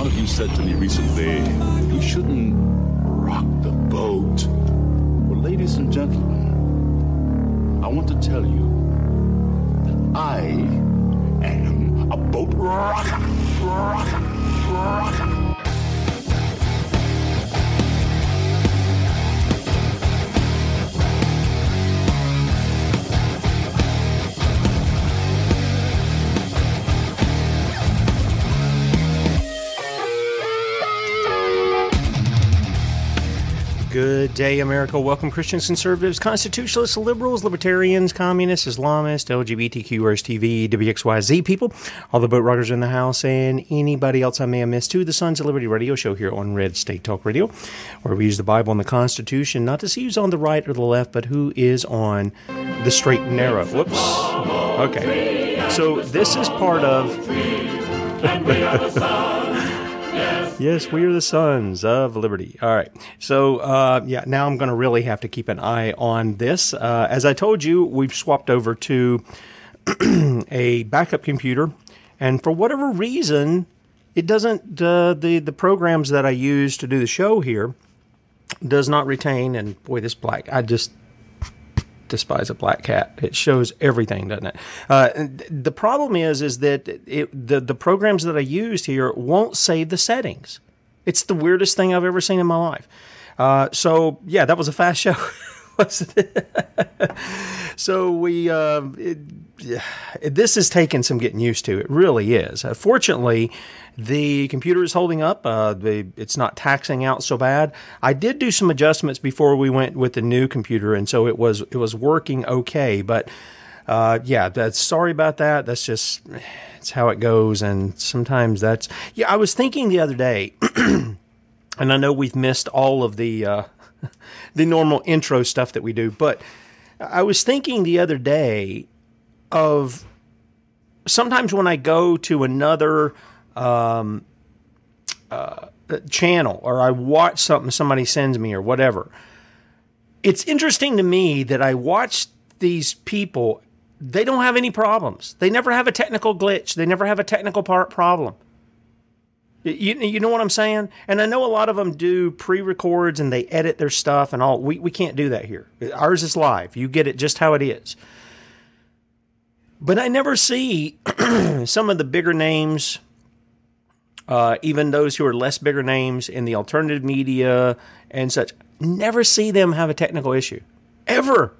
One of you said to me recently, you shouldn't rock the boat. Well, ladies and gentlemen, I want to tell you that I am a boat rocker, rocker, rocker. Good day, America. Welcome, Christians, conservatives, constitutionalists, liberals, libertarians, communists, Islamists, LGBTQ, TV, WXYZ people, all the boat rockers in the house, and anybody else I may have missed to the Sons of Liberty radio show here on Red State Talk Radio, where we use the Bible and the Constitution not to see who's on the right or the left, but who is on the straight and narrow. Whoops. Okay. So this is part of. Yes, we are the sons of liberty. All right. So, uh, yeah, now I'm going to really have to keep an eye on this. Uh, as I told you, we've swapped over to a backup computer, and for whatever reason, it doesn't, uh, the, the programs that I use to do the show here does not retain, and boy, this black, I just despise a black cat. It shows everything, doesn't it? Uh, the problem is, is that it, the the programs that I used here won't save the settings. It's the weirdest thing I've ever seen in my life. Uh, so yeah, that was a fast show. so we uh, it, this is taking some getting used to. It really is. Uh, fortunately, the computer is holding up. Uh, the, it's not taxing out so bad. I did do some adjustments before we went with the new computer, and so it was it was working okay. But uh, yeah, that's sorry about that. That's just it's how it goes, and sometimes that's yeah. I was thinking the other day, and I know we've missed all of the uh, the normal intro stuff that we do, but I was thinking the other day of sometimes when I go to another um, uh, channel or I watch something somebody sends me or whatever. It's interesting to me that I watch these people. They don't have any problems. They never have a technical glitch. They never have a technical part problem. You, you know what I'm saying? And I know a lot of them do pre-records and they edit their stuff and all. We, we can't do that here. Ours is live. You get it just how it is. But I never see some of the bigger names uh, even those who are less bigger names in the alternative media and such, never see them have a technical issue. Ever.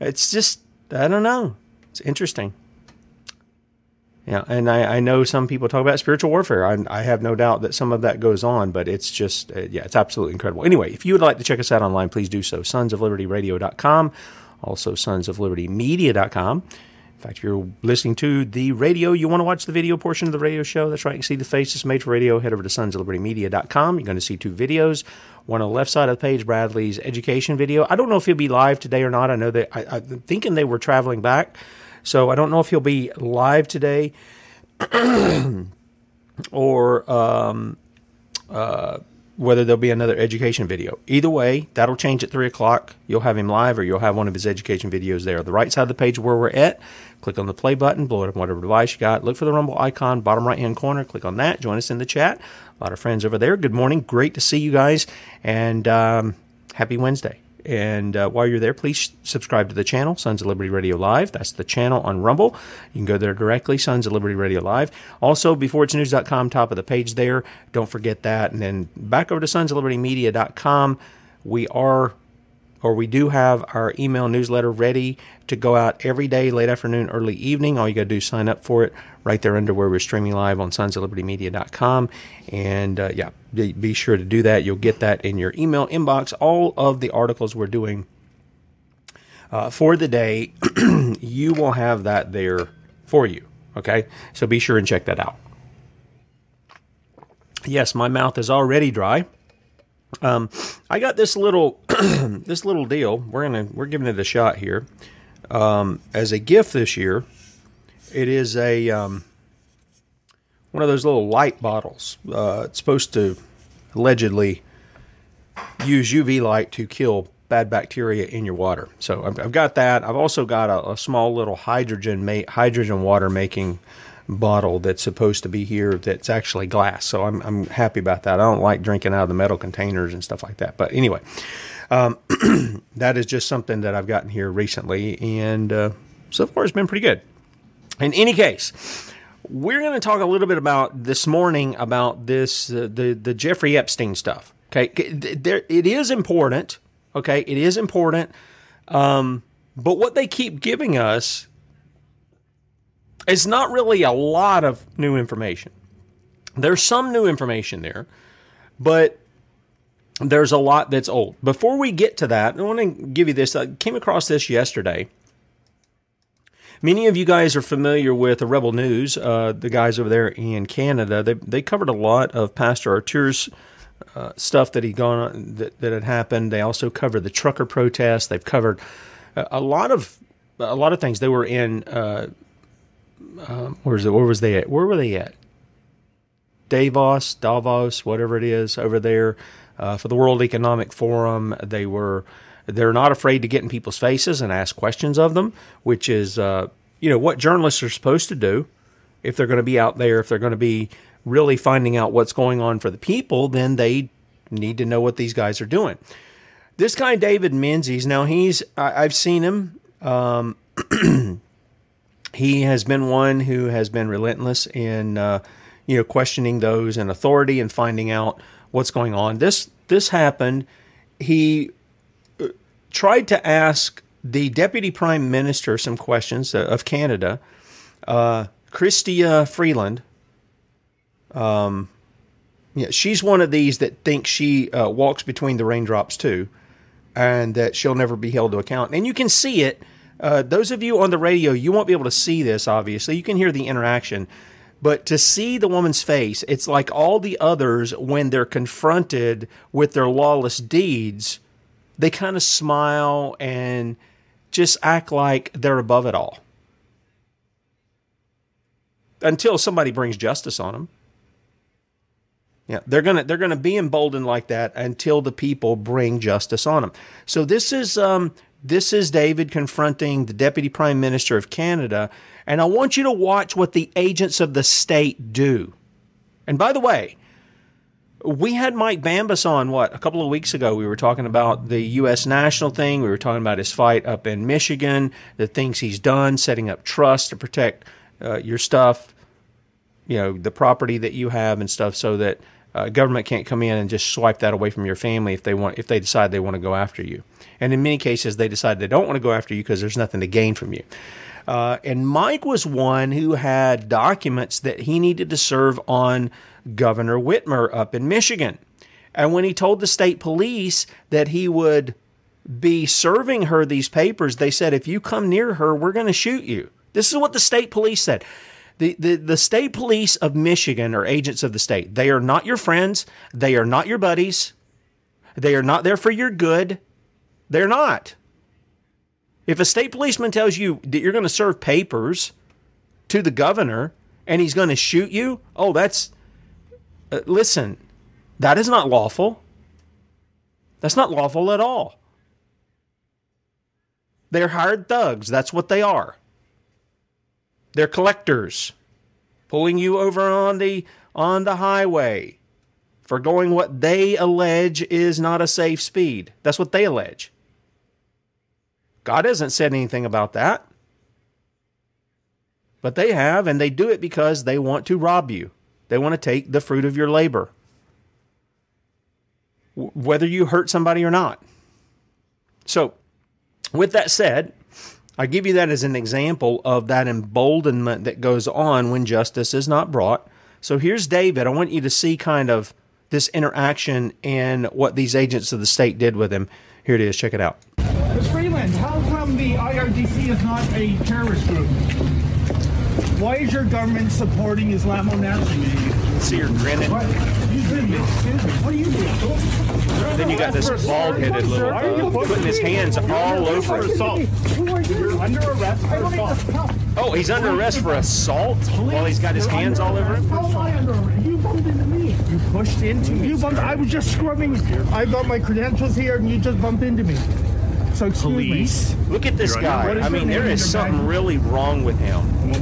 It's just, I don't know. It's interesting. Yeah, and I, I know some people talk about spiritual warfare. I, I have no doubt that some of that goes on, but it's just, uh, yeah, it's absolutely incredible. Anyway, if you would like to check us out online, please do so. Sons of Liberty Radio.com, also Sons of Liberty Media.com. In fact, if you're listening to the radio, you want to watch the video portion of the radio show. That's right. You can see the faces made for radio. Head over to sonsoflibertymedia.com. You're going to see two videos. One on the left side of the page, Bradley's education video. I don't know if he'll be live today or not. I know that I, I'm thinking they were traveling back. So I don't know if he'll be live today or um, uh, whether there'll be another education video. Either way, that'll change at 3 o'clock. You'll have him live or you'll have one of his education videos there. The right side of the page where we're at, click on the play button, blow it up on whatever device you got. Look for the Rumble icon, bottom right hand corner. Click on that. Join us in the chat. A lot of friends over there. Good morning. Great to see you guys. And um, happy Wednesday. And uh, while you're there, please subscribe to the channel, Sons of Liberty Radio Live. That's the channel on Rumble. You can go there directly, Sons of Liberty Radio Live. Also, beforeitsnews.com, top of the page there. Don't forget that. And then back over to Sons of Liberty Media.com. We are or we do have our email newsletter ready to go out every day, late afternoon, early evening. All you got to do is sign up for it right there under where we're streaming live on sonsoflibertymedia.com. And uh, yeah, be, be sure to do that. You'll get that in your email inbox. All of the articles we're doing uh, for the day, you will have that there for you. Okay, so be sure and check that out. Yes, my mouth is already dry. Um, I got this little this little deal. We're gonna we're giving it a shot here um, as a gift this year. It is a um, one of those little light bottles. Uh, it's supposed to allegedly use UV light to kill bad bacteria in your water. So I've, I've got that. I've also got a, a small little hydrogen ma- hydrogen water making bottle that's supposed to be here that's actually glass. So I'm, I'm happy about that. I don't like drinking out of the metal containers and stuff like that. But anyway, um, that is just something that I've gotten here recently, and uh, so far it's been pretty good. In any case, we're going to talk a little bit about this morning about this uh, the the Jeffrey Epstein stuff. Okay, there it is important. Okay, it is important. Um, but what they keep giving us is not really a lot of new information. There's some new information there, but there's a lot that's old. Before we get to that, I want to give you this. I came across this yesterday. Many of you guys are familiar with the Rebel News, uh, the guys over there in Canada. They, they covered a lot of Pastor Artur's uh, stuff that he gone on, that, that had happened. They also covered the trucker protest. They've covered a, a lot of a lot of things. They were in uh, um, where's it? Where was they at? Where were they at? Davos, Davos, whatever it is over there uh, for the World Economic Forum. They were they're not afraid to get in people's faces and ask questions of them, which is uh, you know what journalists are supposed to do if they're going to be out there. If they're going to be really finding out what's going on for the people, then they need to know what these guys are doing. This guy David Menzies, now he's I, have seen him. Um, he has been one who has been relentless in uh, you know questioning those in authority and finding out what's going on. This this happened. He uh, tried to ask the deputy prime minister some questions uh, of Canada, uh, Chrystia Freeland. Um, yeah, she's one of these that thinks she uh, walks between the raindrops too, and that she'll never be held to account. And you can see it uh, those of you on the radio, you won't be able to see this, obviously. You can hear the interaction. But to see the woman's face, it's like all the others when they're confronted with their lawless deeds, they kind of smile and just act like they're above it all. Until somebody brings justice on them. Yeah, they're gonna they're gonna be emboldened like that until the people bring justice on them. So this is um, this is David confronting the Deputy Prime Minister of Canada, and I want you to watch what the agents of the state do. And by the way, we had Mike Bambus on what a couple of weeks ago. We were talking about the U.S. national thing. We were talking about his fight up in Michigan, the things he's done, setting up trusts to protect uh, your stuff, you know, the property that you have and stuff, so that uh, government can't come in and just swipe that away from your family if they want if they decide they want to go after you. And in many cases, they decide they don't want to go after you because there's nothing to gain from you. Uh, and Mike was one who had documents that he needed to serve on Governor Whitmer up in Michigan. And when he told the state police that he would be serving her these papers, they said, if you come near her, we're going to shoot you. This is what the state police said. The, the, the state police of Michigan are agents of the state. They are not your friends. They are not your buddies. They are not there for your good. They're not. If a state policeman tells you that you're going to serve papers to the governor and he's going to shoot you, oh, that's. Uh, listen, that is not lawful. That's not lawful at all. They're hired thugs. That's what they are. They're collectors, pulling you over on the on the highway for going what they allege is not a safe speed. That's what they allege. God hasn't said anything about that. But they have, and they do it because they want to rob you. They want to take the fruit of your labor, whether you hurt somebody or not. So, with that said, I give you that as an example of that emboldenment that goes on when justice is not brought. So here's David. I want you to see kind of this interaction and what these agents of the state did with him. Here it is. Check it out. Ms. Freeland, how come the Is not a terrorist group? Why is your government supporting Islamo nationalism? see her grinning. What are you doing? Then you got this bald-headed little uh, putting his hands all over. assault. You're under arrest for assault. Oh, he's under arrest for assault while he's got his hands all over him. How am I under arrest? You bumped into me. You pushed into me. You bumped. I was just scrubbing. I got my credentials here, and you just bumped into me. So Police? me. Look at this guy. I mean, there is something really wrong with him.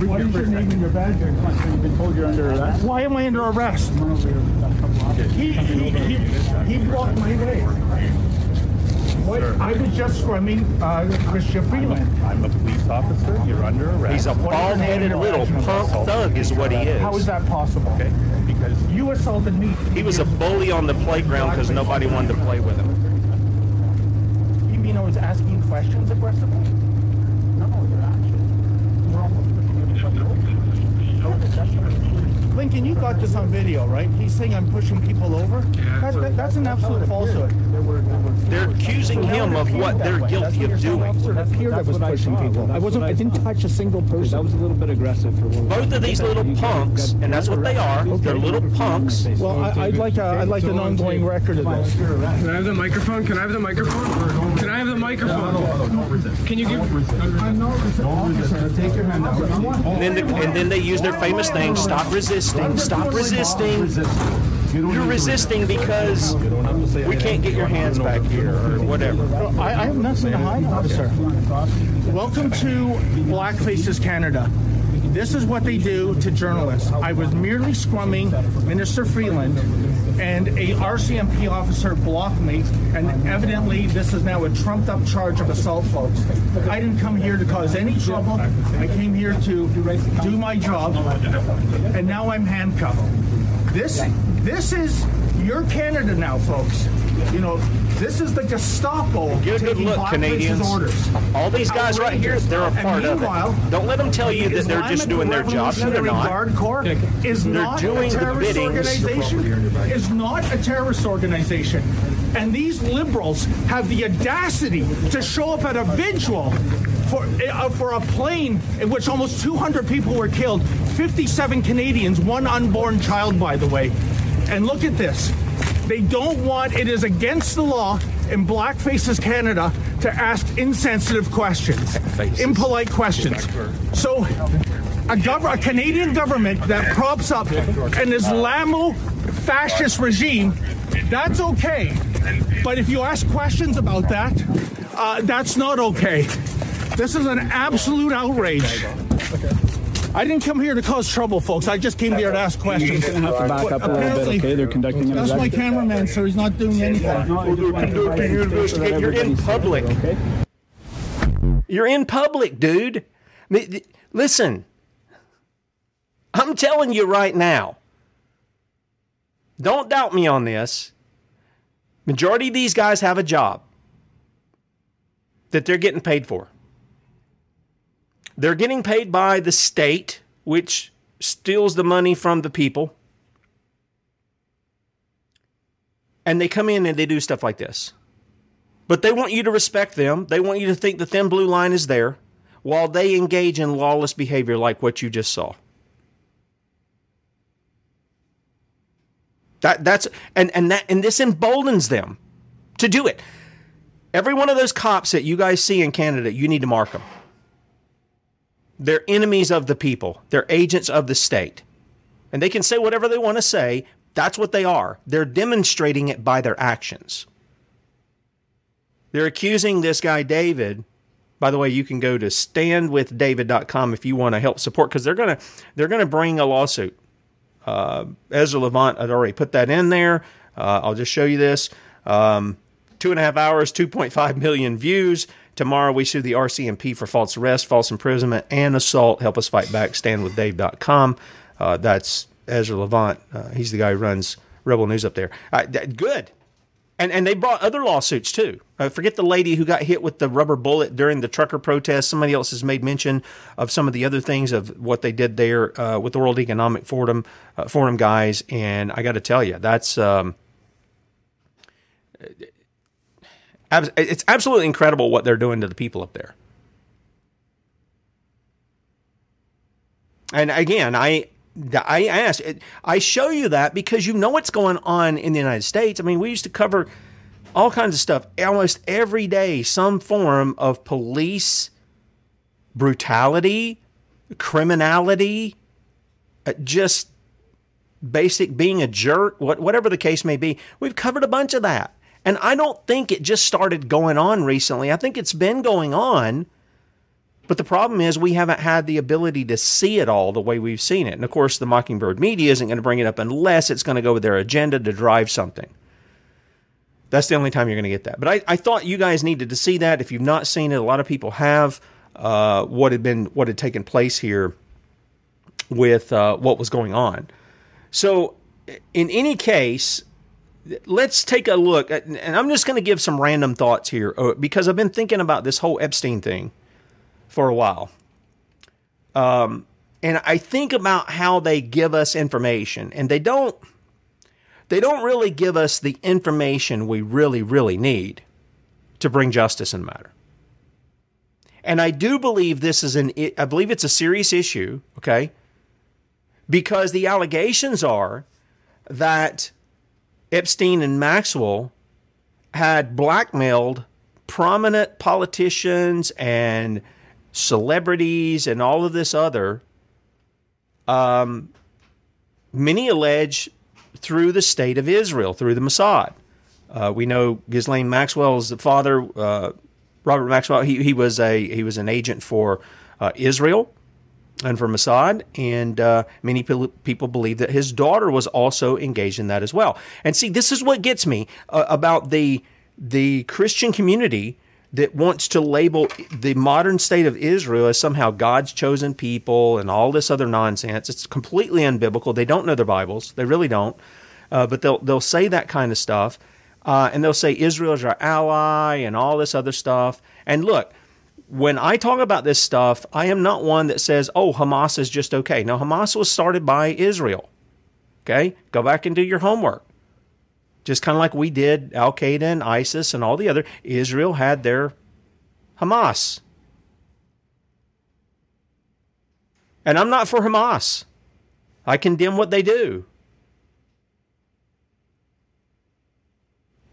What is your name and your badge? You've been told you're under arrest. Why am I under arrest? He he he, he blocked my way. What? I was just scrumming uh, Chrystia Freeland. I'm a police officer. You're under arrest. He's a bald-headed little punk thug, is what he is. How is that possible? Okay, because You assaulted me. He was a bully on the playground because nobody wanted to play with him. You mean I asking questions aggressively? No, you're actually. You're almost pushing. Lincoln, you got this on video, right? He's saying I'm pushing people over. That's, that, that's an absolute falsehood. They're accusing him of what they're guilty of doing. That's that was pushing people. I wasn't. I didn't touch a single person. That was a little bit aggressive for one. Both of these little punks, and that's what they are. They're little punks. Well, I, I'd like a, I'd like an ongoing record of this. Can I have the microphone? Can I have the microphone? Can I have the microphone? Can you give? I'm not resisting. Take your hand out. And then, the, and then they use their famous thing: "Stop resisting! Stop resisting!" You're resisting because we can't get your hands back here or whatever. I, I have nothing to hide, officer. Welcome to Black Faces Canada. This is what they do to journalists. I was merely scrumming Minister Freeland, and a RCMP officer blocked me, and evidently this is now a trumped-up charge of assault, folks. I didn't come here to cause any trouble. I came here to do my job, and now I'm handcuffed. This, this is your Canada now, folks. You know, this is the Gestapo Get a good taking look, Canadians. orders. All these guys right here, they're a part of it. Don't let them tell you that they're just doing their job. They're Revolutionary not. Guard Corps is not doing a terrorist biddings. organization. Is not a terrorist organization. And these liberals have the audacity to show up at a vigil for uh, for a plane in which almost 200 people were killed, 57 Canadians, one unborn child, by the way. And look at this. They don't want it is against the law in Black Faces Canada to ask insensitive questions, Faces. impolite questions. So, a, gov- a Canadian government that props up an Islamo fascist regime, that's okay. But if you ask questions about that, uh, that's not okay. This is an absolute outrage. I didn't come here to cause trouble, folks. I just came here to ask questions. You're gonna have to back up a little bit, Apparently- okay? They're conducting an That's my cameraman, sir. He's not doing anything. You're in public. Okay? You're in public, dude. I mean, th- Listen, I'm telling you right now. Don't doubt me on this. Majority of these guys have a job that they're getting paid for. They're getting paid by the state, which steals the money from the people. And they come in and they do stuff like this. But they want you to respect them. They want you to think the thin blue line is there while they engage in lawless behavior like what you just saw. That that's and and that and this emboldens them to do it. Every one of those cops that you guys see in Canada, you need to mark them. They're enemies of the people. They're agents of the state. And they can say whatever they want to say. That's what they are. They're demonstrating it by their actions. They're accusing this guy, David. By the way, you can go to standwithdavid.com if you want to help support because they're gonna they're gonna bring a lawsuit. Uh, Ezra Levant had already put that in there. Uh, I'll just show you this. Um, two and a half hours, 2.5 million views. Tomorrow we sue the RCMP for false arrest, false imprisonment, and assault. Help us fight back. Standwithdave.com. Uh, that's Ezra Levant. Uh, he's the guy who runs Rebel News up there. Uh, th- good. And and they brought other lawsuits too. Uh, forget the lady who got hit with the rubber bullet during the trucker protest. Somebody else has made mention of some of the other things of what they did there uh, with the World Economic Forum uh, Forum guys. And I got to tell you, that's um, it's absolutely incredible what they're doing to the people up there. And again, I I asked. I show you that because you know what's going on in the United States. I mean, we used to cover all kinds of stuff almost every day, some form of police brutality, criminality, uh, just basic being a jerk, what, whatever the case may be. We've covered a bunch of that. And I don't think it just started going on recently. I think it's been going on but the problem is we haven't had the ability to see it all the way we've seen it. And of course, the Mockingbird media isn't going to bring it up unless it's going to go with their agenda to drive something. That's the only time you're going to get that. But I, I thought you guys needed to see that. If you've not seen it, a lot of people have. Uh, what had been what had taken place here with uh, what was going on. So, in any case, let's take a look. And I'm just going to give some random thoughts here uh, because I've been thinking about this whole Epstein thing for a while. Um, and I think about how they give us information, and they don't. They don't really give us the information we really, really need to bring justice in the matter. And I do believe this is an. I believe it's a serious issue. Okay, because the allegations are that Epstein and Maxwell had blackmailed prominent politicians and celebrities, and all of this other, um, many allege through the state of Israel, through the Mossad. Uh, we know Ghislaine Maxwell's father, uh, Robert Maxwell. He, he was a he was an agent for uh, Israel and for Mossad, and uh, many people believe that his daughter was also engaged in that as well. And see, this is what gets me uh, about the the Christian community that wants to label the modern state of Israel as somehow God's chosen people and all this other nonsense. It's completely unbiblical. They don't know their Bibles. They really don't. Uh, but they'll they'll say that kind of stuff, uh, and they'll say Israel is our ally and all this other stuff. And look, when I talk about this stuff, I am not one that says, "Oh, Hamas is just okay." Now, Hamas was started by Israel. Okay, go back and do your homework just kind of like we did Al Qaeda and ISIS and all the other. Israel had their Hamas. And I'm not for Hamas. I condemn what they do.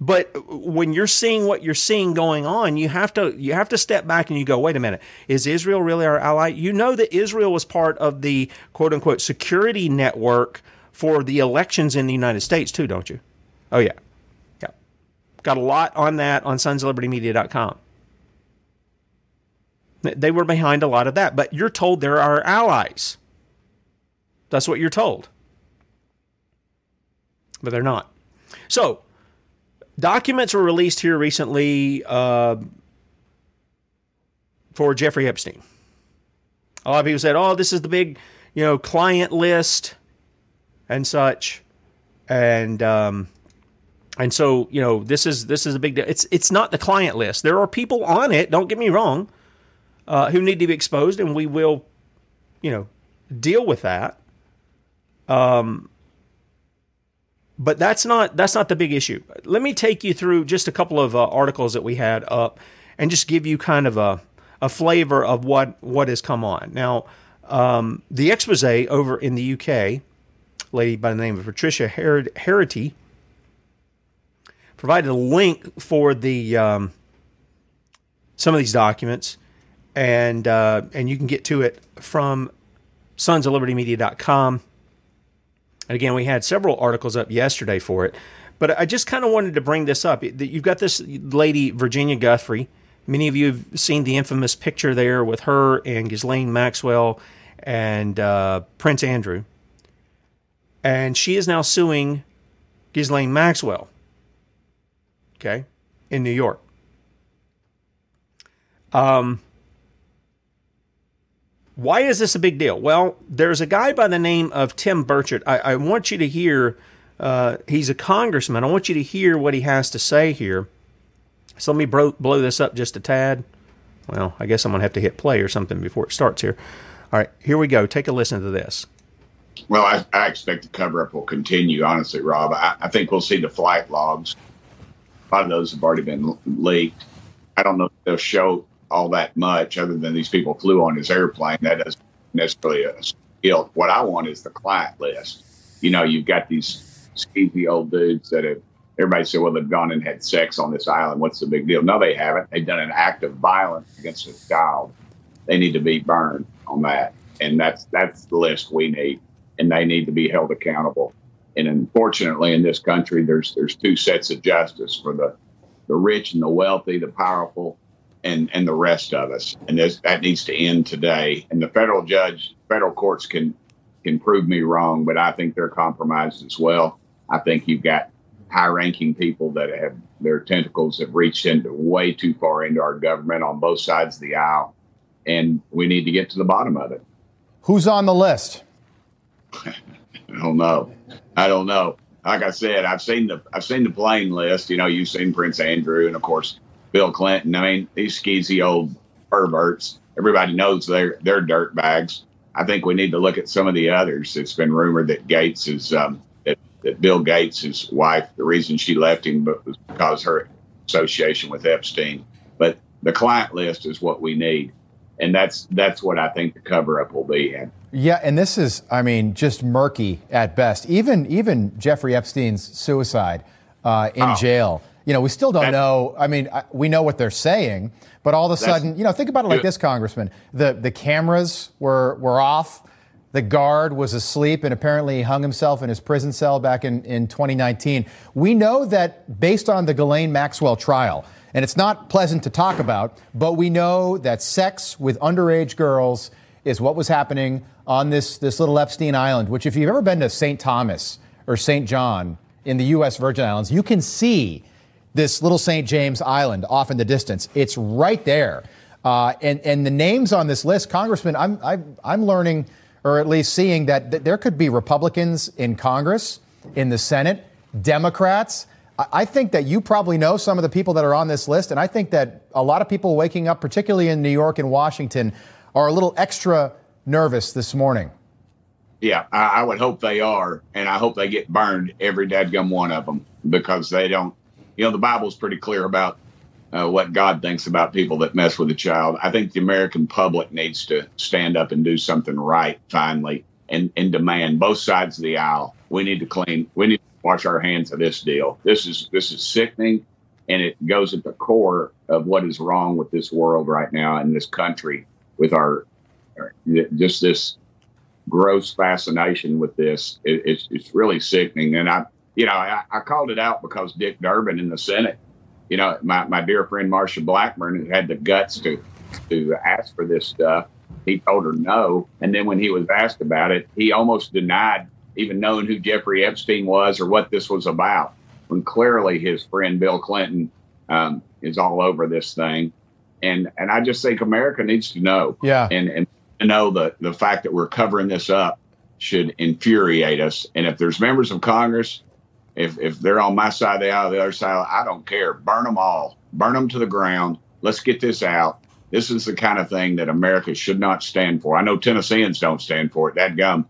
But when you're seeing what you're seeing going on, you have to you have to step back and you go, wait a minute, is Israel really our ally? You know that Israel was part of the quote unquote security network for the elections in the United States too, don't you? Oh, yeah. Yeah. Got a lot on that on sonsoflibertymedia.com. They were behind a lot of that, but you're told they're our allies. That's what you're told. But they're not. So, documents were released here recently uh, for Jeffrey Epstein. A lot of people said, oh, this is the big, you know, client list and such. And um, and so, you know, this is this is a big deal. It's it's not the client list. There are people on it. Don't get me wrong, uh, who need to be exposed, and we will, you know, deal with that. Um, but that's not that's not the big issue. Let me take you through just a couple of uh, articles that we had up, and just give you kind of a a flavor of what what has come on. Now, um, the expose over in the UK, lady by the name of Patricia Her- Herity provided a link for the um, some of these documents, and uh, and you can get to it from sonsoflibertymedia.com. And again, we had several articles up yesterday for it, but I just kind of wanted to bring this up. You've got this lady, Virginia Giuffre. Many of you have seen the infamous picture there with her and Ghislaine Maxwell and uh, Prince Andrew. And she is now suing Ghislaine Maxwell okay, in New York. Um, why is this a big deal? Well, there's a guy by the name of Tim Burchett. I, I want you to hear, uh, he's a congressman. I want you to hear what he has to say here. So let me bro- blow this up just a tad. Well, I guess I'm going to have to hit play or something before it starts here. All right, here we go. Take a listen to this. Well, I, I expect the cover up will continue, honestly, Rob. I, I think we'll see the flight logs a lot of those have already been leaked. I don't know if they'll show all that much other than these people flew on his airplane. That doesn't necessarily uh, guilt. What I want is the client list. You know, you've got these skeezy old dudes that have. Everybody said, "Well, they've gone and had sex on this island. What's the big deal?" No, they haven't. They've done an act of violence against a child. They need to be burned on that, and that's that's the list we need, and they need to be held accountable. And unfortunately, in this country, there's there's two sets of justice for the the rich and the wealthy, the powerful, and and the rest of us. And this, that needs to end today. And the federal judge, federal courts can can prove me wrong, but I think they're compromised as well. I think you've got high-ranking people that have their tentacles have reached into way too far into our government on both sides of the aisle, and we need to get to the bottom of it. Who's on the list? I don't know. I don't know. Like I said, I've seen the I've seen the plane list. You know, you've seen Prince Andrew, and of course Bill Clinton. I mean, these skeezy old perverts. Everybody knows they're they're dirt bags. I think we need to look at some of the others. It's been rumored that Gates is um, that, that Bill Gates, his wife, the reason she left him was because her association with Epstein. But the client list is what we need, and that's that's what I think the cover up will be in. Yeah, and this is, I mean, just murky at best. Even even Jeffrey Epstein's suicide uh, in Oh. jail. You know, we still don't know. I mean, I- we know what they're saying, but all of a sudden, you know, think about it like this, Congressman. The the cameras were were off. The guard was asleep and apparently he hung himself in his prison cell back in, in 2019. We know that based on the Ghislaine Maxwell trial, and it's not pleasant to talk about, but we know that sex with underage girls is what was happening on this, this little Epstein Island, which, if you've ever been to St. Thomas or St. John in the U.S. Virgin Islands, you can see this little St. James Island off in the distance. It's right there. Uh, and, and the names on this list, Congressman, I'm, I'm, I'm learning, or at least seeing, that, that there could be Republicans in Congress, in the Senate, Democrats. I, I think that you probably know some of the people that are on this list. And I think that a lot of people waking up, particularly in New York and Washington, are a little extra nervous this morning. Yeah, I, I would hope they are, and I hope they get burned every dadgum one of them because they don't. You know, the Bible's pretty clear about uh, what God thinks about people that mess with a child. I think the American public needs to stand up and do something right finally, and and demand both sides of the aisle. We need to clean. We need to wash our hands of this deal. This is this is sickening, and it goes at the core of what is wrong with this world right now and this country with our just this gross fascination with this. It, it's it's really sickening, and I you know I, I called it out because Dick Durbin in the Senate, you know my, my dear friend Marsha Blackburn who had the guts to to ask for this stuff. He told her no, and then when he was asked about it, he almost denied even knowing who Jeffrey Epstein was or what this was about. When clearly his friend Bill Clinton um, is all over this thing, and and I just think America needs to know Yeah. and and to know the the fact that we're covering this up should infuriate us. And if there's members of Congress, if if they're on my side of the aisle, the other side, I don't care. Burn them all. Burn them to the ground. Let's get this out. This is the kind of thing that America should not stand for. I know Tennesseans don't stand for it. That gum,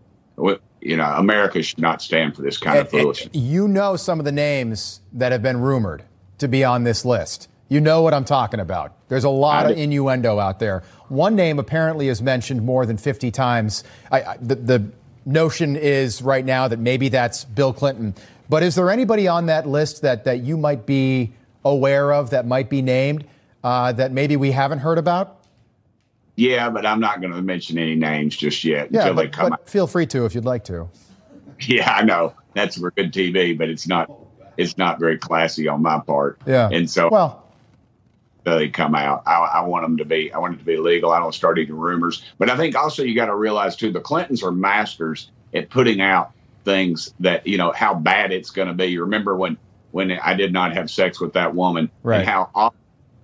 you know, America should not stand for this kind of And- and foolishness. you know some of the names that have been rumored to be on this list. You know what I'm talking about. There's a lot of innuendo out there. One name apparently is mentioned more than 50 times. I, I, the, the notion is right now that maybe that's Bill Clinton. But is there anybody on that list that, that you might be aware of that might be named uh, that maybe we haven't heard about? Yeah, but I'm not going to mention any names just yet Yeah, until they but, come but out. feel free to if you'd like to. Yeah, I know that's for good TV, but it's not. It's not very classy on my part. Yeah. and so Well, they come out. I, I want them to be. I want it to be legal. I don't start any rumors. But I think also you got to realize too, the Clintons are masters at putting out things that you know how bad it's going to be. You remember when when I did not have sex with that woman Right. and how awful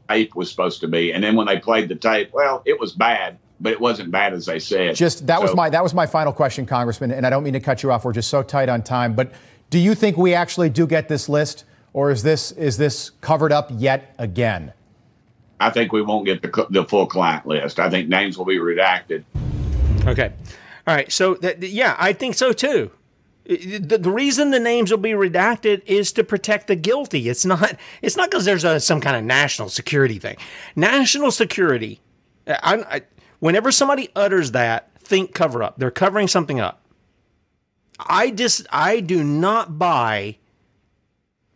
tape was supposed to be, and then when they played the tape, well, it was bad, but it wasn't bad as they said. Just that was my that was my final question, Congressman, and I don't mean to cut you off. We're just so tight on time. But do you think we actually do get this list, or is this is this covered up yet again? I think we won't get the, the full client list. I think names will be redacted. Okay. All right. So, that, yeah, I think so too. The, the reason the names will be redacted is to protect the guilty. It's not. It's not because there's a, some kind of national security thing. National security. I, I, whenever somebody utters that, think cover up. They're covering something up. I just I do not buy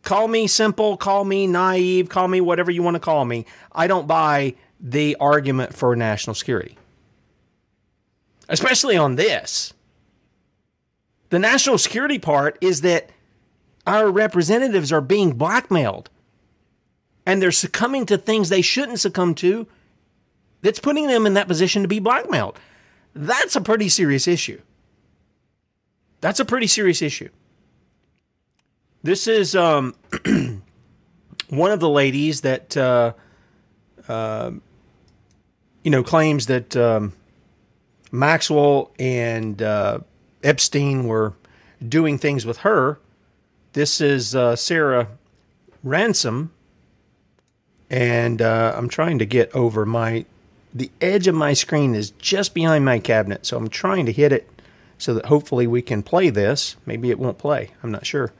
call me simple, call me naive, call me whatever you want to call me. I don't buy the argument for national security. Especially on this. The national security part is that our representatives are being blackmailed and they're succumbing to things they shouldn't succumb to that's putting them in that position to be blackmailed. That's a pretty serious issue. That's a pretty serious issue. This is um, one of the ladies that, uh, uh, you know, claims that um, Maxwell and uh, Epstein were doing things with her. This is uh, Sarah Ransom, and uh, I'm trying to get over my. The edge of my screen is just behind my cabinet, so I'm trying to hit it so that hopefully we can play this. Maybe it won't play. I'm not sure.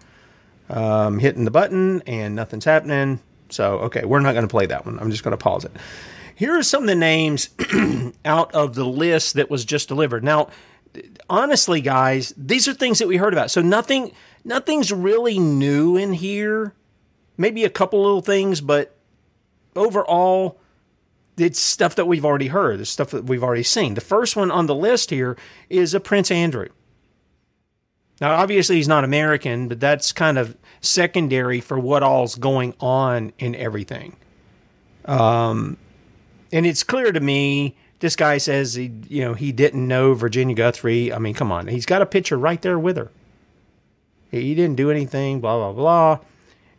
Um, hitting the button and nothing's happening. So, okay, we're not going to play that one. I'm just going to pause it. Here are some of the names out of the list that was just delivered. Now, honestly, guys, these are things that we heard about. So nothing, nothing's really new in here. Maybe a couple little things, but overall, it's stuff that we've already heard. It's stuff that we've already seen. The first one on the list here is a Prince Andrew. Now, obviously, he's not American, but that's kind of secondary for what all's going on in everything. Um, and it's clear to me. This guy says he, you know, he didn't know Virginia Guthrie. I mean, come on, he's got a picture right there with her. He didn't do anything. Blah blah blah.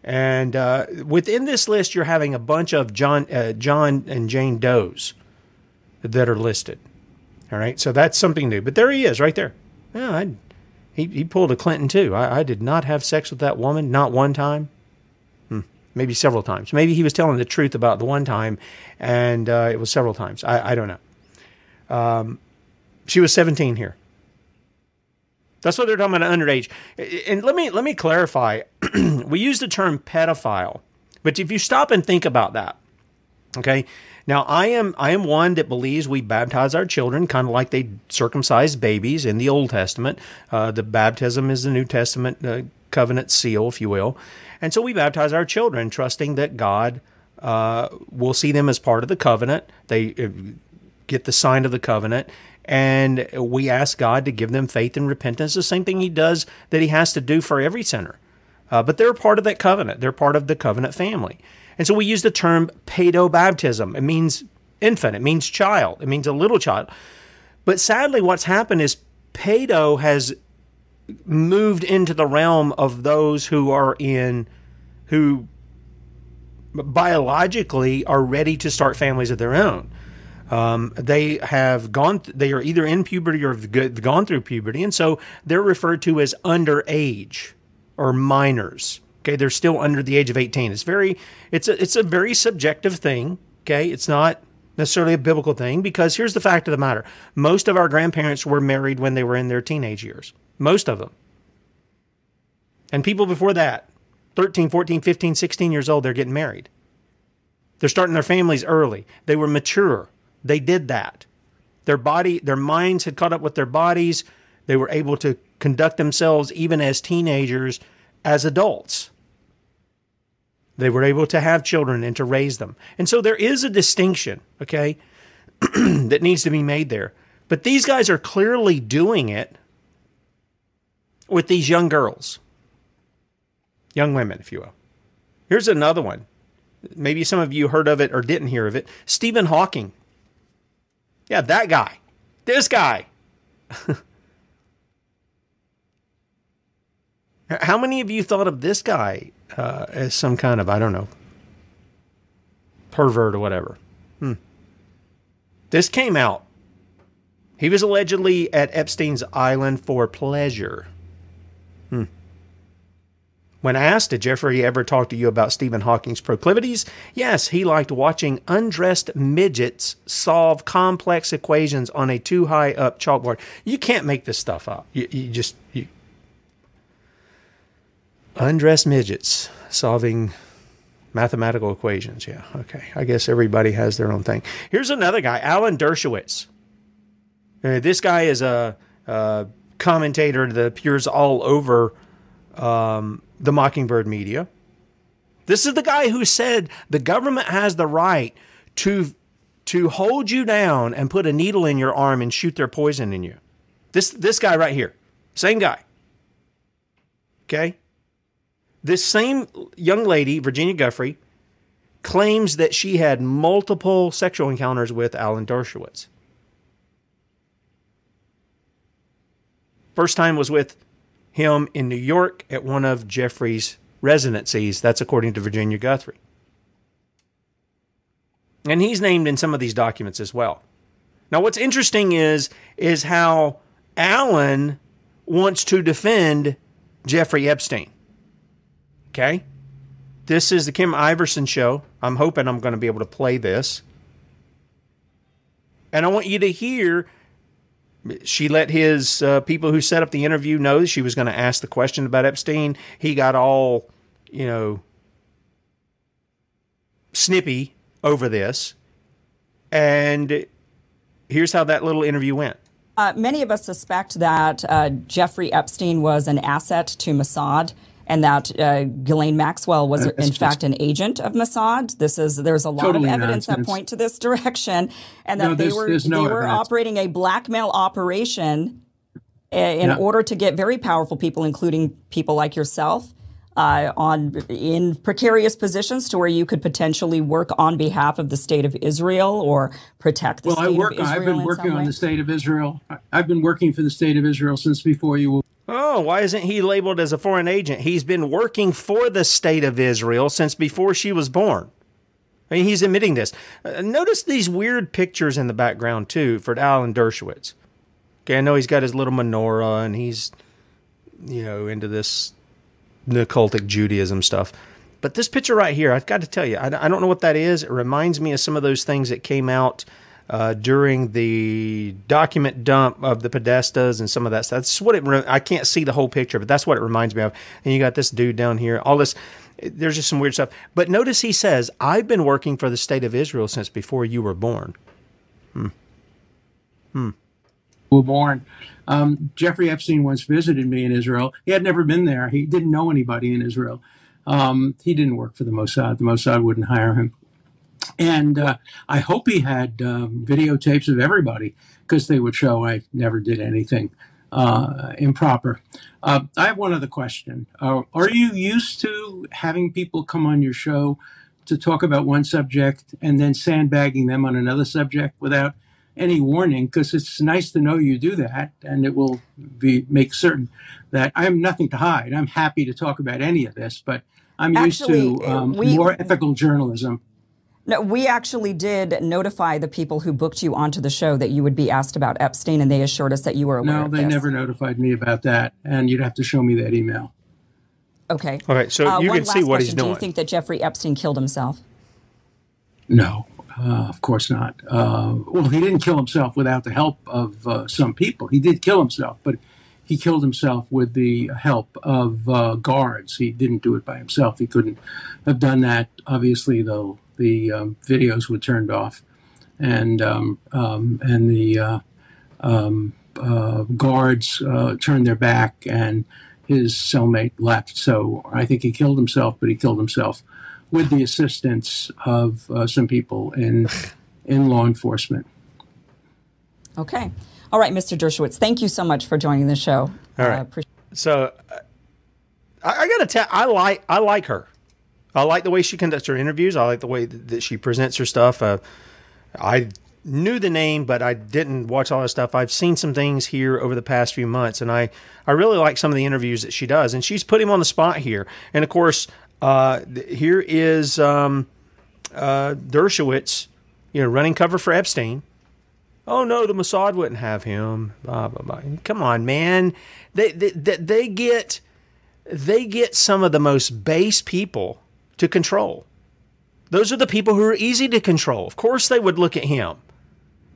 And uh, within this list, you're having a bunch of John, uh, John and Jane Does that are listed. All right, so that's something new. But there he is, right there. Yeah, I he, he pulled a Clinton too. I, I did not have sex with that woman, not one time. Hmm. Maybe several times. Maybe he was telling the truth about the one time, and uh, it was several times. I, I don't know. Um, she was 17 here. That's what they're talking about underage. And let me let me clarify. we use the term pedophile, but if you stop and think about that, okay. Now I am I am one that believes we baptize our children kind of like they circumcised babies in the Old Testament. Uh, the baptism is the New Testament uh, covenant seal, if you will, and so we baptize our children, trusting that God uh, will see them as part of the covenant. They get the sign of the covenant, and we ask God to give them faith and repentance, the same thing He does that He has to do for every sinner. Uh, but they're part of that covenant. They're part of the covenant family. And so we use the term pedo baptism. It means infant, it means child, it means a little child. But sadly, what's happened is pedo has moved into the realm of those who are in, who biologically are ready to start families of their own. Um, they have gone, they are either in puberty or have gone through puberty, and so they're referred to as underage or minors. Okay, they're still under the age of 18. It's very, it's a, it's a very subjective thing. Okay, it's not necessarily a biblical thing because here's the fact of the matter: most of our grandparents were married when they were in their teenage years. Most of them, and people before that, 13, 14, 15, 16 years old, they're getting married. They're starting their families early. They were mature. They did that. Their body, their minds had caught up with their bodies. They were able to conduct themselves even as teenagers, as adults. They were able to have children and to raise them. And so there is a distinction, okay, that needs to be made there. But these guys are clearly doing it with these young girls, young women, if you will. Here's another one. Maybe some of you heard of it or didn't hear of it. Stephen Hawking. Yeah, that guy. This guy. How many of you thought of this guy uh, as some kind of, I don't know, pervert or whatever? Hmm. This came out. He was allegedly at Epstein's island for pleasure. Hmm. When asked, did Jeffrey ever talk to you about Stephen Hawking's proclivities? Yes, he liked watching undressed midgets solve complex equations on a too high up chalkboard. You can't make this stuff up. You, you just, you, undressed midgets solving mathematical equations. Yeah, okay. I guess everybody has their own thing. Here's another guy, Alan Dershowitz. Uh, this guy is a, a commentator that appears all over um, the Mockingbird media. This is the guy who said the government has the right to to hold you down and put a needle in your arm and shoot their poison in you. This this guy right here, same guy. Okay. This same young lady, Virginia Giuffre, claims that she had multiple sexual encounters with Alan Dershowitz. First time was with him in New York at one of Jeffrey's residencies. That's according to Virginia Giuffre. And he's named in some of these documents as well. Now, what's interesting is is how Alan wants to defend Jeffrey Epstein. Okay? This is the Kim Iversen show. I'm hoping I'm going to be able to play this. And I want you to hear she let his uh, people who set up the interview know that she was going to ask the question about Epstein. He got all, you know, snippy over this. And here's how that little interview went. Uh, many of us suspect that uh, Jeffrey Epstein was an asset to Mossad and that uh, Ghislaine Maxwell was in fact an agent of Mossad. This is there's a lot Totally of evidence nonsense. that point to this direction, and that No, they were no they were evidence. operating a blackmail operation uh, in Yeah. order to get very powerful people, including people like yourself. Uh, on in precarious positions to where you could potentially work on behalf of the state of Israel or protect the Well, state I work. of Israel. Well I've been in working on way. the state of Israel. I've been working for the state of Israel since before you were. Oh, why isn't he labeled as a foreign agent? He's been working for the state of Israel since before she was born. I mean, he's admitting this. Uh, notice these weird pictures in the background, too, for Alan Dershowitz. Okay, I know he's got his little menorah and he's, you know, into this occultic Judaism stuff. But this picture right here, I've got to tell you, I, I don't know what that is. It reminds me of some of those things that came out uh, during the document dump of the Podestas and some of that stuff. That's what it. I can't see the whole picture, but that's what it reminds me of. And you got this dude down here. All this. There's just some weird stuff. But notice he says, "I've been working for the state of Israel since before you were born." Hmm. Hmm. were born. Um, Jeffrey Epstein once visited me in Israel. He had never been there. He didn't know anybody in Israel. Um, he didn't work for the Mossad. The Mossad wouldn't hire him. And uh, I hope he had um, videotapes of everybody because they would show I never did anything uh, improper. Uh, I have one other question. Uh, are you used to having people come on your show to talk about one subject and then sandbagging them on another subject without any warning? Because it's nice to know you do that, and it will be make certain that I have nothing to hide. I'm happy to talk about any of this, but I'm Actually, used to um, we- more ethical journalism. No, we actually did notify the people who booked you onto the show that you would be asked about Epstein, and they assured us that you were aware No, of they this. never notified me about that, and you'd have to show me that email. Okay. All right, so Uh, you can see last what he's question. Do you think that Jeffrey Epstein killed himself? No, uh, of course not. Uh, well, he didn't kill himself without the help of uh, some people. He did kill himself, but he killed himself with the help of uh, guards. He didn't do it by himself. He couldn't have done that. Obviously, though, the um, videos were turned off, and um, um, and the uh, um, uh, guards uh, turned their back, and his cellmate left. So I think he killed himself, but he killed himself with the assistance of uh, some people in in law enforcement. Okay. All right, Mr. Dershowitz, thank you so much for joining the show. All right. so uh, I, I got to tell, I like I like her. I like the way she conducts her interviews. I like the way that, she presents her stuff. Uh, I knew the name, but I didn't watch all her stuff. I've seen some things here over the past few months, and I I really like some of the interviews that she does. And she's put him on the spot here. And of course, uh, here is um, uh, Dershowitz, you know, running cover for Epstein. Oh no, the Mossad wouldn't have him. Blah blah blah. Come on, man. They they, they get they get some of the most base people to control. Those are the people who are easy to control. Of course, they would look at him.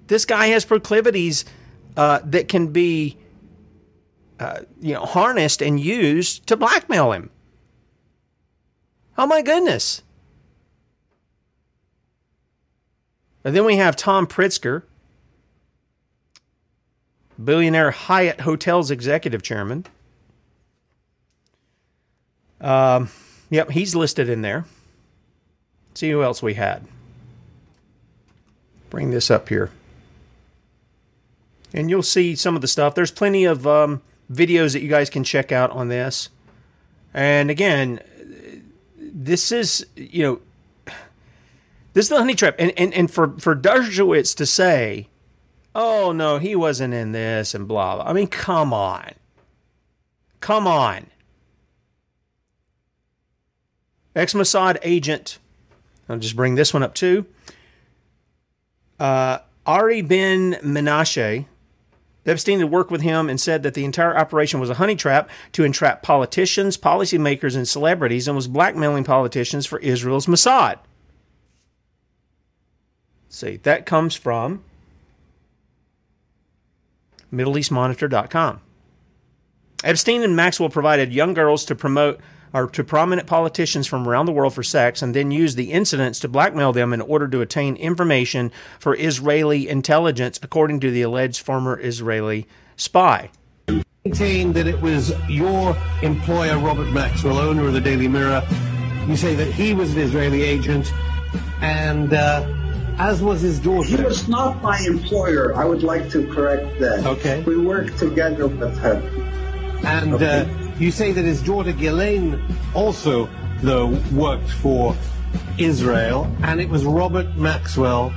This guy has proclivities uh, that can be, uh, you know, harnessed and used to blackmail him. Oh my goodness! And then we have Tom Pritzker, billionaire Hyatt Hotels executive chairman. Um, yep, he's listed in there. see who else we had. Bring this up here. And you'll see some of the stuff. There's plenty of um, videos that you guys can check out on this. And again, this is, you know, this is the honey trap. And, and, and for, for Dershowitz to say, oh, no, he wasn't in this and blah, blah. I mean, come on. Come on. Ex Mossad agent, I'll just bring this one up too. Uh, Ari Ben Menashe, Epstein had worked with him and said that the entire operation was a honey trap to entrap politicians, policymakers, and celebrities and was blackmailing politicians for Israel's Mossad. See, that comes from MiddleEastMonitor.com. Epstein and Maxwell provided young girls to promote or to prominent politicians from around the world for sex and then used the incidents to blackmail them in order to obtain information for Israeli intelligence, according to the alleged former Israeli spy. Maintain that it was your employer, Robert Maxwell, owner of the Daily Mirror. You say that he was an Israeli agent, and uh, as was his daughter. He was not my employer. I would like to correct that. Okay. We worked together with him. And Okay. uh, you say that his daughter Ghislaine also, though, worked for Israel, and it was Robert Maxwell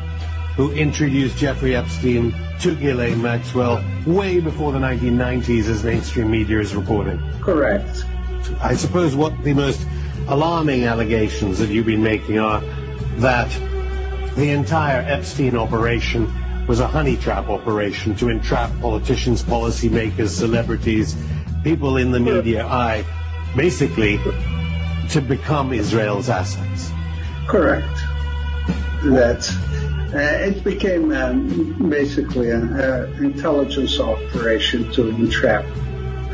who introduced Jeffrey Epstein to Ghislaine Maxwell way before the 1990s, as mainstream media is reporting. Correct. I suppose what the most alarming allegations that you've been making are that the entire Epstein operation was a honey trap operation to entrap politicians, policymakers, celebrities, people in the media eye, basically to become Israel's assets. Correct. That uh, it became um, basically an uh, intelligence operation to entrap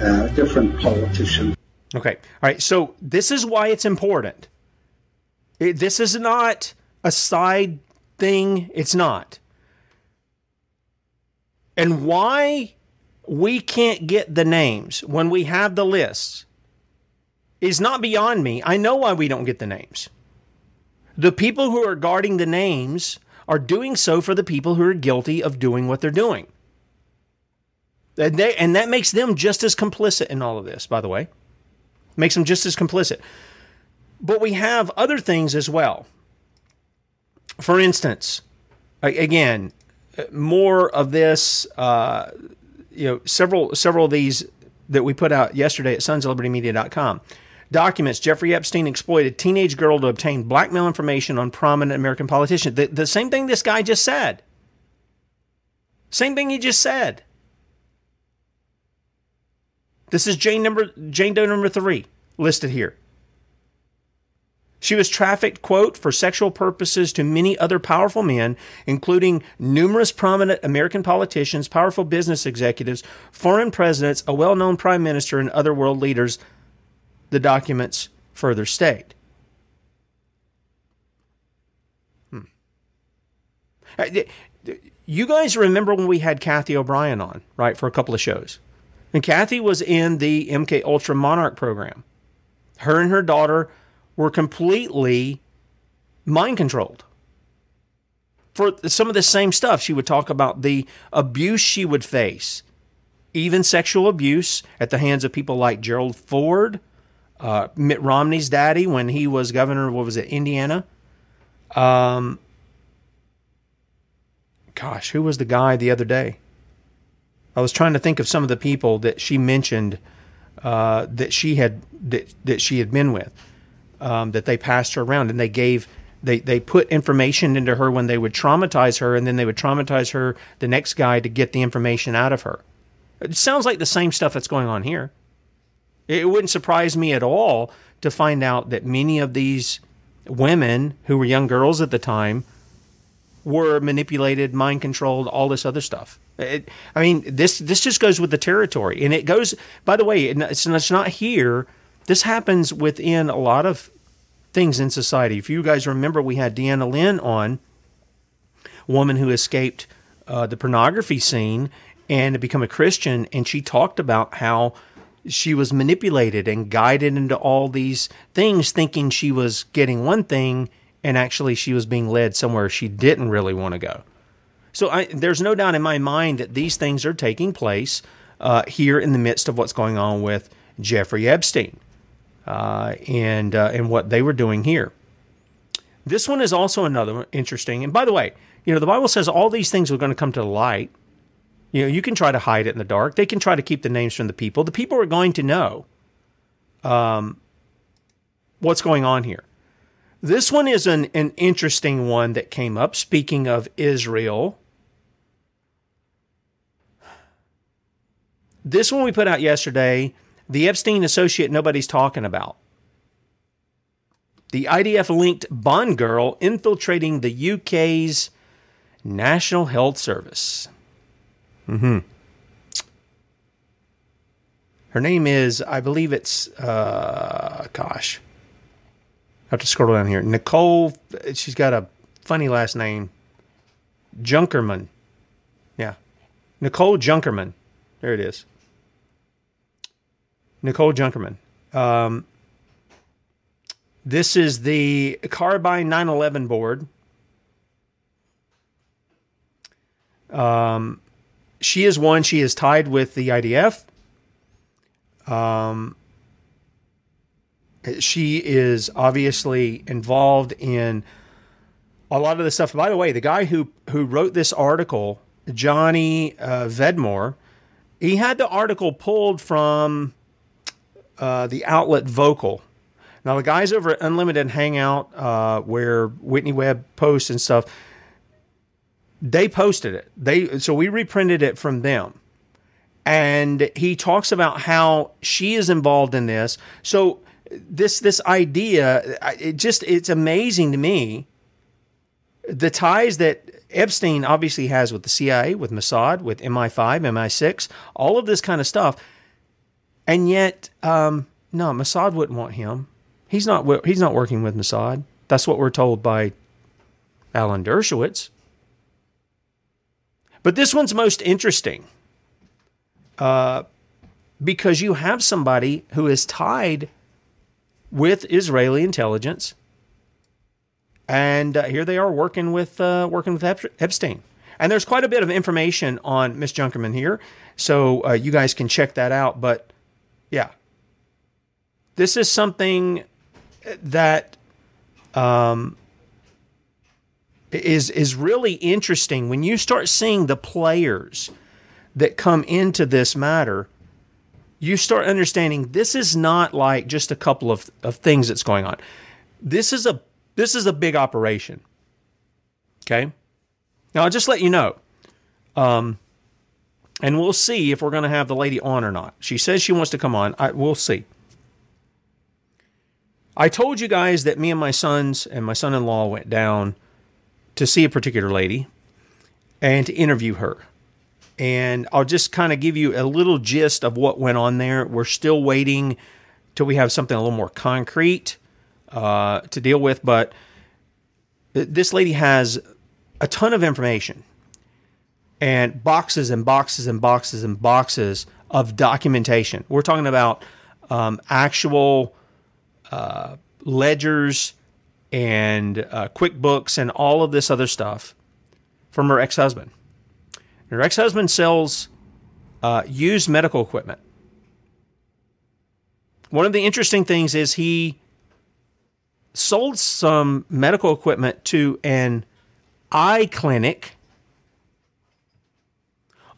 uh, different politicians. Okay. All right. So this is why it's important. It, this is not a side thing. It's not. And why we can't get the names when we have the lists is not beyond me. I know why we don't get the names. The people who are guarding the names are doing so for the people who are guilty of doing what they're doing. And, they, and that makes them just as complicit in all of this, by the way. Makes them just as complicit. But we have other things as well. For instance, again, more of this, uh, you know, several several of these that we put out yesterday at sonsoflibertymedia.com. Documents Jeffrey Epstein exploited teenage girl to obtain blackmail information on prominent American politicians. The, the same thing this guy just said. Same thing he just said. This is Jane number Jane Doe number three listed here. She was trafficked, quote, for sexual purposes to many other powerful men, including numerous prominent American politicians, powerful business executives, foreign presidents, a well known prime minister, and other world leaders, the documents further state. Hmm. Uh, You guys remember when we had Cathy O'Brien on, right, for a couple of shows? And Kathy was in the MK Ultra Monarch program. Her and her daughter were completely mind controlled for some of the same stuff. She would talk about the abuse she would face, even sexual abuse at the hands of people like Gerald Ford, uh, Mitt Romney's daddy when he was governor. of, What was it, Indiana? Um, gosh, who was the guy the other day? I was trying to think of some of the people that she mentioned uh, that she had that, that she had been with, um, that they passed her around and they gave they they put information into her when they would traumatize her, and then they would traumatize her the next guy to get the information out of her. It sounds like the same stuff that's going on here. It wouldn't surprise me at all to find out that many of these women who were young girls at the time were manipulated, mind controlled, all this other stuff. It, I mean, this this just goes with the territory, and it goes. By the way, it's, it's not here. This happens within a lot of things in society. If you guys remember, we had Deanna Lynn on, woman who escaped uh, the pornography scene and become a Christian. And she talked about how she was manipulated and guided into all these things, thinking she was getting one thing, and actually she was being led somewhere she didn't really want to go. So I, there's no doubt in my mind that these things are taking place uh, here in the midst of what's going on with Jeffrey Epstein uh, and uh, and what they were doing here. This one is also another one interesting. And by the way, you know the Bible says all these things are going to come to light. You know, you can try to hide it in the dark. They can try to keep the names from the people. The people are going to know um, what's going on here. This one is an, an interesting one that came up. Speaking of Israel, this one we put out yesterday the Epstein associate nobody's talking about. The IDF linked Bond girl infiltrating the UK's National Health Service. Mm-hmm. Her name is, I believe it's, uh, gosh, I have to scroll down here. Nicole, she's got a funny last name. Junkerman. Yeah. Nicole Junkerman. There it is. Nicole Junkerman. Um, this is the Carbyne 911 board. Um, she is one. She is tied with the IDF. Um, she is obviously involved in a lot of the stuff. By the way, the guy who who wrote this article, Johnny uh, Vedmore, he had the article pulled from uh, the outlet Vocal. Now the guys over at Unlimited Hangout, uh, where Whitney Webb posts and stuff, they posted it. They so we reprinted it from them, and he talks about how she is involved in this. So this this idea, it just it's amazing to me. The ties that Epstein obviously has with the CIA, with Mossad, with MI5, MI6, all of this kind of stuff, and yet, um, no, Mossad wouldn't want him. He's not he's not working with Mossad. That's what we're told by Alan Dershowitz. But this one's most interesting uh, because you have somebody who is tied with Israeli intelligence, and uh, here they are working with uh, working with Epstein. And there's quite a bit of information on Miss Junkerman here, so uh, you guys can check that out. But yeah, this is something that um, is is really interesting when you start seeing the players that come into this matter you start understanding this is not like just a couple of, of things that's going on. This is a this is a big operation. Okay. Now I'll just let you know. Um, and we'll see if we're going to have the lady on or not. She says she wants to come on. I, we'll see. I told you guys that me and my sons and my son-in-law went down to see a particular lady and to interview her and I'll just kind of give you a little gist of what went on there. We're still waiting till we have something a little more concrete uh, to deal with, but this lady has a ton of information and boxes and boxes and boxes and boxes of documentation. We're talking about um, actual uh, ledgers and uh, QuickBooks and all of this other stuff from her ex husband. Her ex husband sells uh, used medical equipment. One of the interesting things is he sold some medical equipment to an eye clinic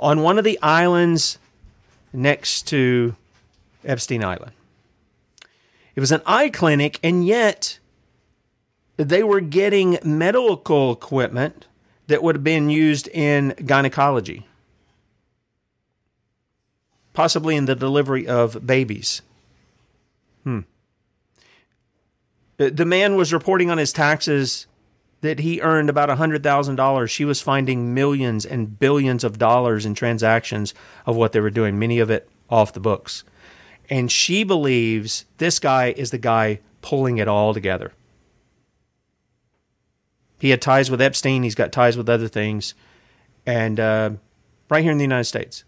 on one of the islands next to Epstein Island. It was an eye clinic, and yet they were getting medical equipment that would have been used in gynecology, possibly in the delivery of babies. Hmm. The man was reporting on his taxes that he earned about $100,000. She was finding millions and billions of dollars in transactions of what they were doing, many of it off the books. And she believes this guy is the guy pulling it all together. He had ties with Epstein. He's got ties with other things, and uh, right here in the United States.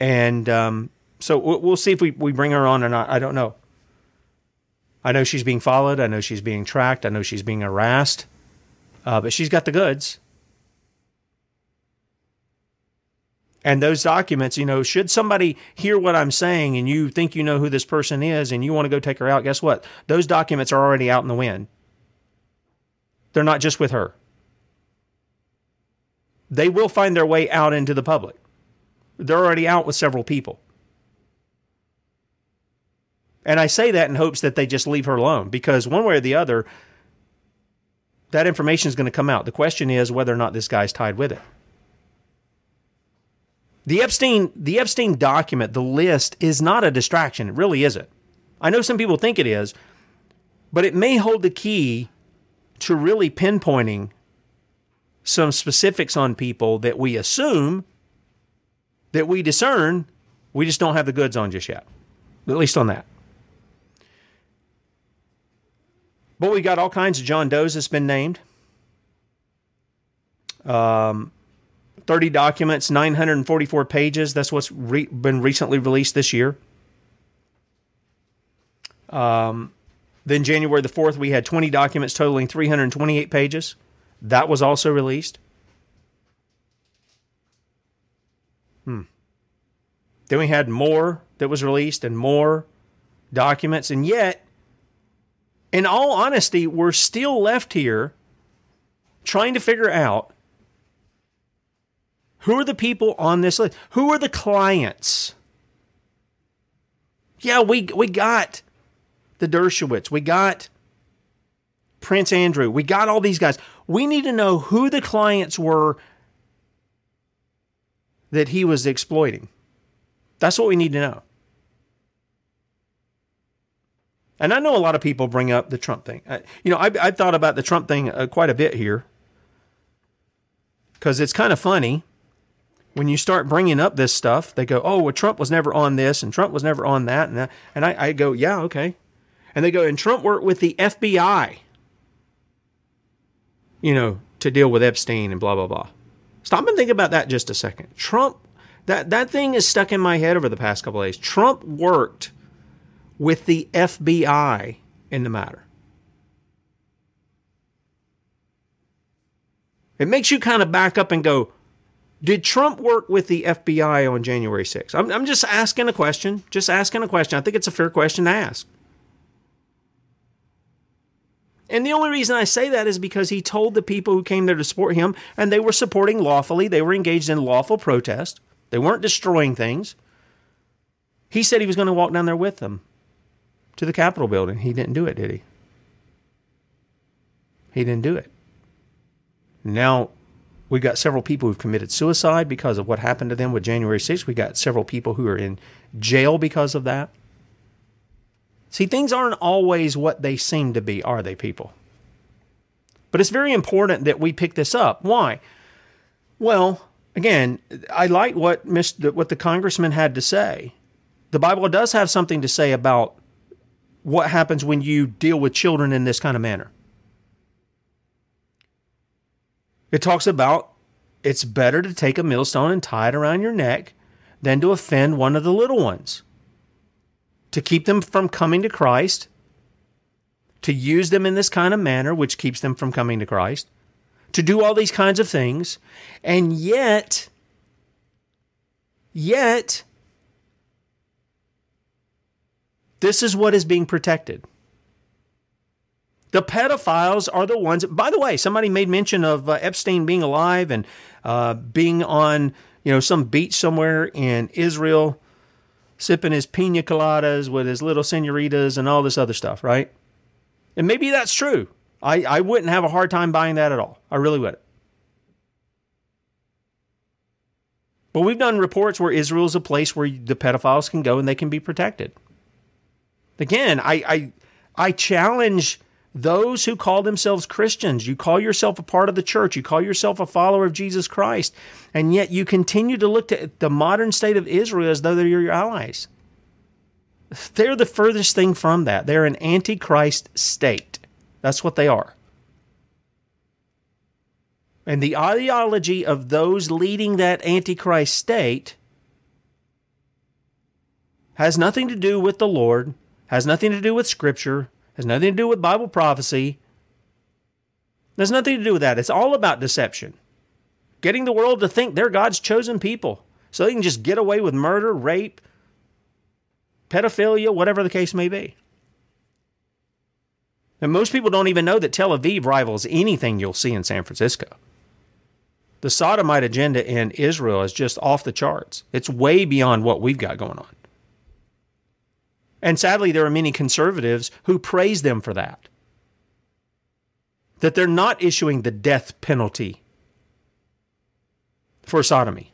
And um, so we'll, see if we, we bring her on or not. I don't know. I know she's being followed. I know she's being tracked. I know she's being harassed. Uh, but she's got the goods. And those documents, you know, should somebody hear what I'm saying and you think you know who this person is and you want to go take her out, guess what? Those documents are already out in the wind. They're not just with her. They will find their way out into the public. They're already out with several people. And I say that in hopes that they just leave her alone because one way or the other, that information is going to come out. The question is whether or not this guy's tied with it. The Epstein, the Epstein document, the list is not a distraction. It really isn't. I know some people think it is, but it may hold the key to really pinpointing some specifics on people that we assume, that we discern, we just don't have the goods on just yet. At least on that. But we got all kinds of John Doe's that's been named. Um, 30 documents, 944 pages. That's what's re- been recently released this year. Um, then January the 4th, we had 20 documents totaling 328 pages. That was also released. Hmm. Then we had more that was released and more documents. And yet, in all honesty, we're still left here trying to figure out who are the people on this list? Who are the clients? Yeah, we we got the Dershowitz. We got Prince Andrew. We got all these guys. We need to know who the clients were that he was exploiting. That's what we need to know. And I know a lot of people bring up the Trump thing. I, you know, I've, I've, thought about the Trump thing uh, quite a bit here because it's kind of funny when you start bringing up this stuff, they go, "Oh, well, Trump was never on this, and Trump was never on that," and that. and I, I go, "Yeah, okay," and they go, "And Trump worked with the FBI, you know, to deal with Epstein and blah blah blah." Stop and think about that just a second. Trump, that that thing is stuck in my head over the past couple days. Trump worked with the FBI in the matter. It makes you kind of back up and go, did Trump work with the FBI on January 6th? I'm, I'm just asking a question. Just asking a question. I think it's a fair question to ask. And the only reason I say that is because he told the people who came there to support him, and they were supporting lawfully, they were engaged in lawful protest, they weren't destroying things. He said he was going to walk down there with them to the Capitol building. He didn't do it, did he? He didn't do it. Now, we got several people who've committed suicide because of what happened to them with January 6th. We got several people who are in jail because of that. See, things aren't always what they seem to be, are they, people? But it's very important that we pick this up. Why? Well, again, I like what Mr. what the congressman had to say. The Bible does have something to say about what happens when you deal with children in this kind of manner. It talks about it's better to take a millstone and tie it around your neck than to offend one of the little ones. To keep them from coming to Christ, to use them in this kind of manner, which keeps them from coming to Christ, to do all these kinds of things, and yet, yet, this is what is being protected. The pedophiles are the ones. By the way, somebody made mention of uh, Epstein being alive and uh, being on, you know, some beach somewhere in Israel, sipping his pina coladas with his little senoritas and all this other stuff, right? And maybe that's true. I, I wouldn't have a hard time buying that at all. I really wouldn't. But we've done reports where Israel is a place where the pedophiles can go and they can be protected. Again, I I, I challenge those who call themselves Christians, you call yourself a part of the church, you call yourself a follower of Jesus Christ, and yet you continue to look to the modern state of Israel as though they're your allies. They're the furthest thing from that. They're an antichrist state. That's what they are. and the ideology of those leading that Antichrist state has nothing to do with the Lord, has nothing to do with Scripture, has nothing to do with Bible prophecy. There's nothing to do with that. It's all about deception. Getting the world to think they're God's chosen people so they can just get away with murder, rape, pedophilia, whatever the case may be. And most people don't even know that Tel Aviv rivals anything you'll see in San Francisco. The sodomite agenda in Israel is just off the charts. It's way beyond what we've got going on. And sadly, there are many conservatives who praise them for that. That they're not issuing the death penalty for sodomy.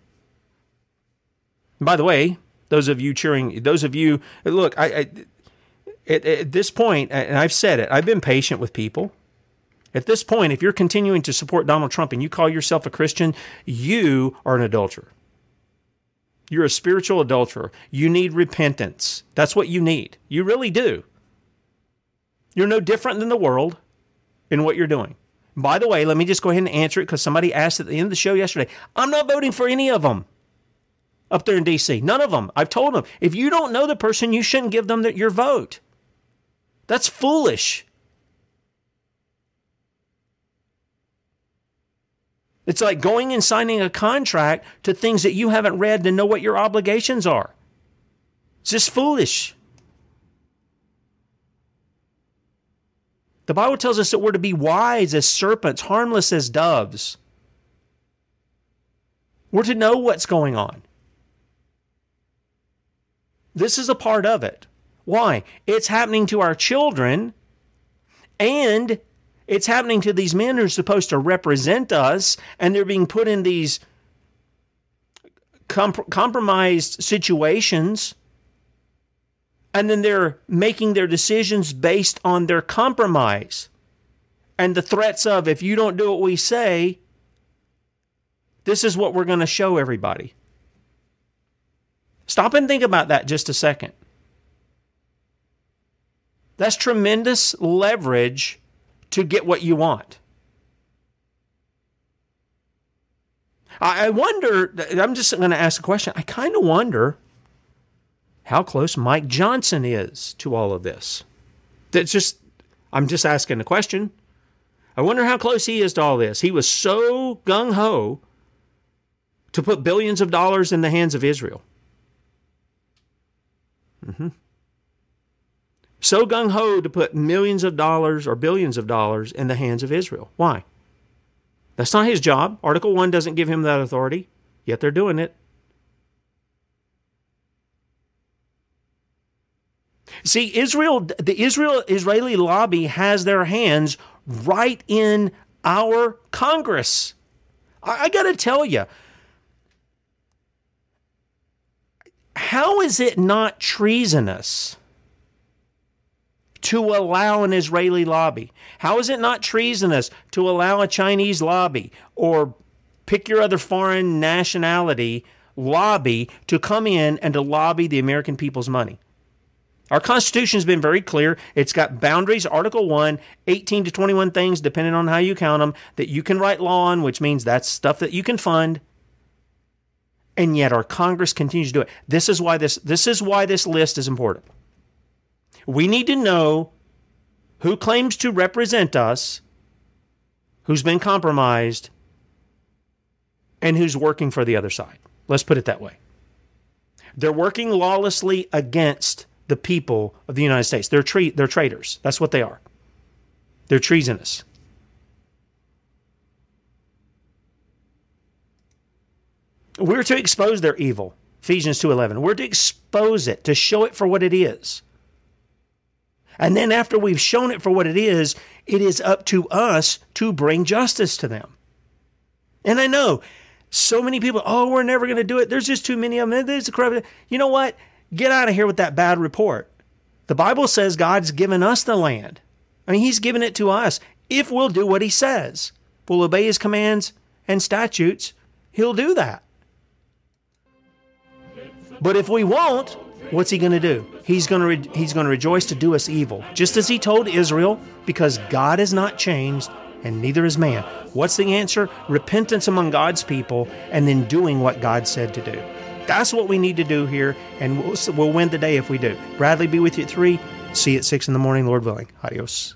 by the way, those of you cheering, those of you, look, I, I at, at this point, and I've said it, I've been patient with people. At this point, if you're continuing to support Donald Trump and you call yourself a Christian, you are an adulterer. You're a spiritual adulterer. You need repentance. That's what you need. You really do. You're no different than the world in what you're doing. By the way, let me just go ahead and answer it because somebody asked at the end of the show yesterday. I'm not voting for any of them up there in D.C. None of them. I've told them if you don't know the person, you shouldn't give them the, your vote. That's foolish. It's like going and signing a contract to things that you haven't read to know what your obligations are. It's just foolish. The Bible tells us that we're to be wise as serpents, harmless as doves. We're to know what's going on. This is a part of it. Why? It's happening to our children and it's happening to these men who are supposed to represent us, and they're being put in these comp- compromised situations. And then they're making their decisions based on their compromise and the threats of if you don't do what we say, this is what we're going to show everybody. Stop and think about that just a second. That's tremendous leverage to get what you want. I wonder, I'm just going to ask a question. I kind of wonder how close Mike Johnson is to all of this. That's just, I'm just asking a question. I wonder how close he is to all this. He was so gung ho to put billions of dollars in the hands of Israel. Mm-hmm so gung ho to put millions of dollars or billions of dollars in the hands of Israel. Why? That's not his job. Article 1 doesn't give him that authority, yet they're doing it. See, Israel, the Israel Israeli lobby has their hands right in our Congress. I, I got to tell you, how is it not treasonous to allow an Israeli lobby? How is it not treasonous to allow a Chinese lobby or pick your other foreign nationality lobby to come in and to lobby the American people's money? Our Constitution has been very clear. It's got boundaries, Article 1, 18 to 21 things, depending on how you count them, that you can write law on, which means that's stuff that you can fund. And yet our Congress continues to do it. This is why this, this is why this list is important. We need to know who claims to represent us, who's been compromised, and who's working for the other side. Let's put it that way. They're working lawlessly against the people of the United States. They're, tre- they're traitors. That's what they are. They're treasonous. We're to expose their evil. Ephesians 2:11. We're to expose it, to show it for what it is. And then after we've shown it for what it is, it is up to us to bring justice to them. And I know so many people, oh, we're never going to do it. There's just too many of them. There's a corrupt. You know what? Get out of here with that bad report. The Bible says God's given us the land. I mean, He's given it to us. If we'll do what He says, we'll obey His commands and statutes, He'll do that. But if we won't, what's he going to do? He's going to re- he's going to rejoice to do us evil, just as he told Israel, because God has not changed. and neither is man. What's the answer? Repentance among God's people and then doing what God said to do. That's what we need to do here, and we'll, we'll win today if we do. Bradley, be with you at 3. See you at 6 in the morning, Lord willing. Adios.